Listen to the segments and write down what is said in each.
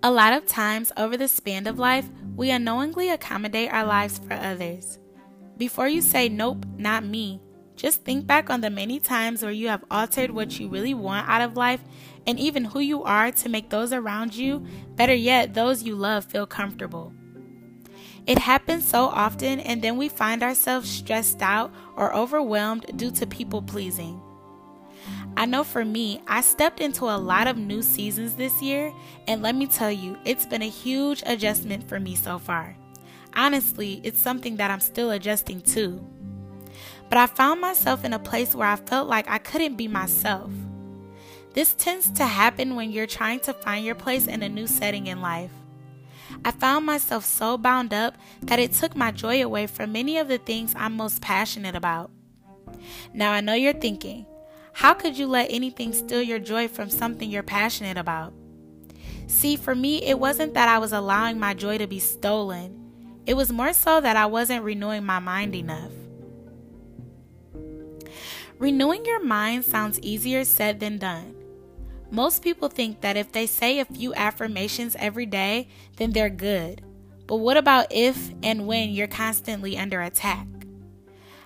A lot of times over the span of life, we unknowingly accommodate our lives for others. Before you say, nope, not me, just think back on the many times where you have altered what you really want out of life and even who you are to make those around you, better yet, those you love, feel comfortable. It happens so often, and then we find ourselves stressed out or overwhelmed due to people pleasing. I know for me, I stepped into a lot of new seasons this year, and let me tell you, it's been a huge adjustment for me so far. Honestly, it's something that I'm still adjusting to. But I found myself in a place where I felt like I couldn't be myself. This tends to happen when you're trying to find your place in a new setting in life. I found myself so bound up that it took my joy away from many of the things I'm most passionate about. Now I know you're thinking, how could you let anything steal your joy from something you're passionate about? See, for me, it wasn't that I was allowing my joy to be stolen. It was more so that I wasn't renewing my mind enough. Renewing your mind sounds easier said than done. Most people think that if they say a few affirmations every day, then they're good. But what about if and when you're constantly under attack?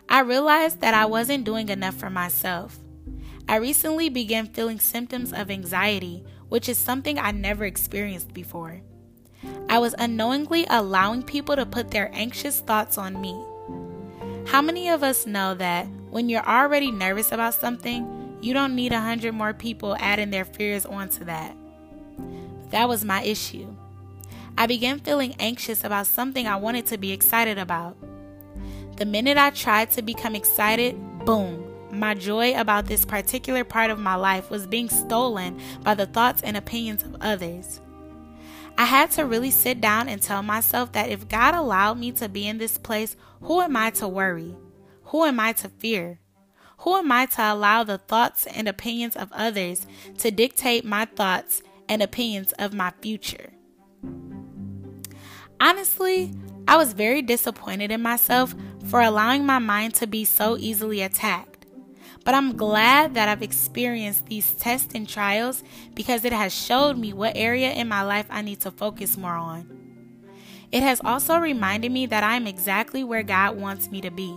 I realized that I wasn't doing enough for myself. I recently began feeling symptoms of anxiety, which is something I never experienced before. I was unknowingly allowing people to put their anxious thoughts on me. How many of us know that when you're already nervous about something, you don't need a hundred more people adding their fears onto that? That was my issue. I began feeling anxious about something I wanted to be excited about. The minute I tried to become excited, boom, my joy about this particular part of my life was being stolen by the thoughts and opinions of others. I had to really sit down and tell myself that if God allowed me to be in this place, who am I to worry? Who am I to fear? Who am I to allow the thoughts and opinions of others to dictate my thoughts and opinions of my future? Honestly, I was very disappointed in myself for allowing my mind to be so easily attacked. But I'm glad that I've experienced these tests and trials because it has showed me what area in my life I need to focus more on. It has also reminded me that I am exactly where God wants me to be.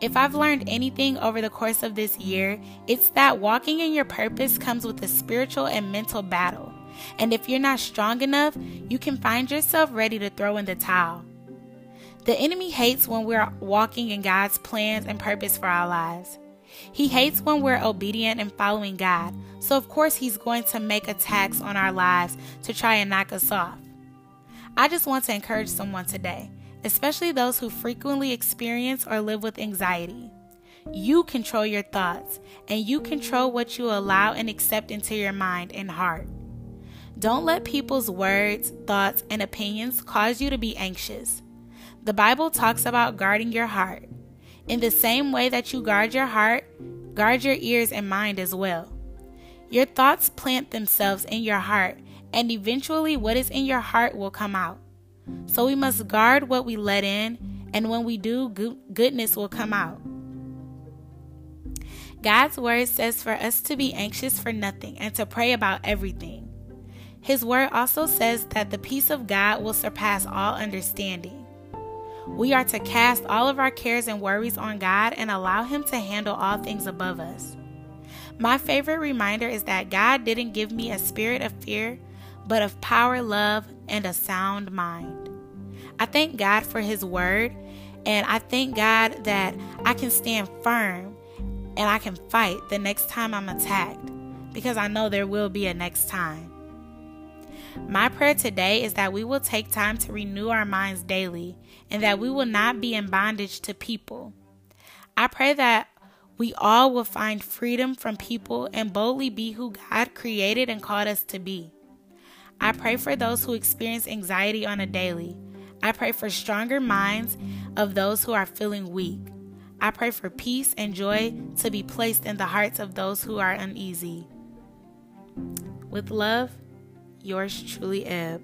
If I've learned anything over the course of this year, it's that walking in your purpose comes with a spiritual and mental battle. And if you're not strong enough, you can find yourself ready to throw in the towel. The enemy hates when we're walking in God's plans and purpose for our lives. He hates when we're obedient and following God, so of course he's going to make attacks on our lives to try and knock us off. I just want to encourage someone today, especially those who frequently experience or live with anxiety. You control your thoughts, and you control what you allow and accept into your mind and heart. Don't let people's words, thoughts, and opinions cause you to be anxious. The Bible talks about guarding your heart. In the same way that you guard your heart, guard your ears and mind as well. Your thoughts plant themselves in your heart, and eventually what is in your heart will come out. So we must guard what we let in, and when we do, goodness will come out. God's word says for us to be anxious for nothing and to pray about everything. His word also says that the peace of God will surpass all understanding. We are to cast all of our cares and worries on God and allow Him to handle all things above us. My favorite reminder is that God didn't give me a spirit of fear, but of power, love, and a sound mind. I thank God for His word, and I thank God that I can stand firm and I can fight the next time I'm attacked because I know there will be a next time. My prayer today is that we will take time to renew our minds daily and that we will not be in bondage to people. I pray that we all will find freedom from people and boldly be who God created and called us to be. I pray for those who experience anxiety on a daily. I pray for stronger minds of those who are feeling weak. I pray for peace and joy to be placed in the hearts of those who are uneasy. With love, yours truly, Ebb.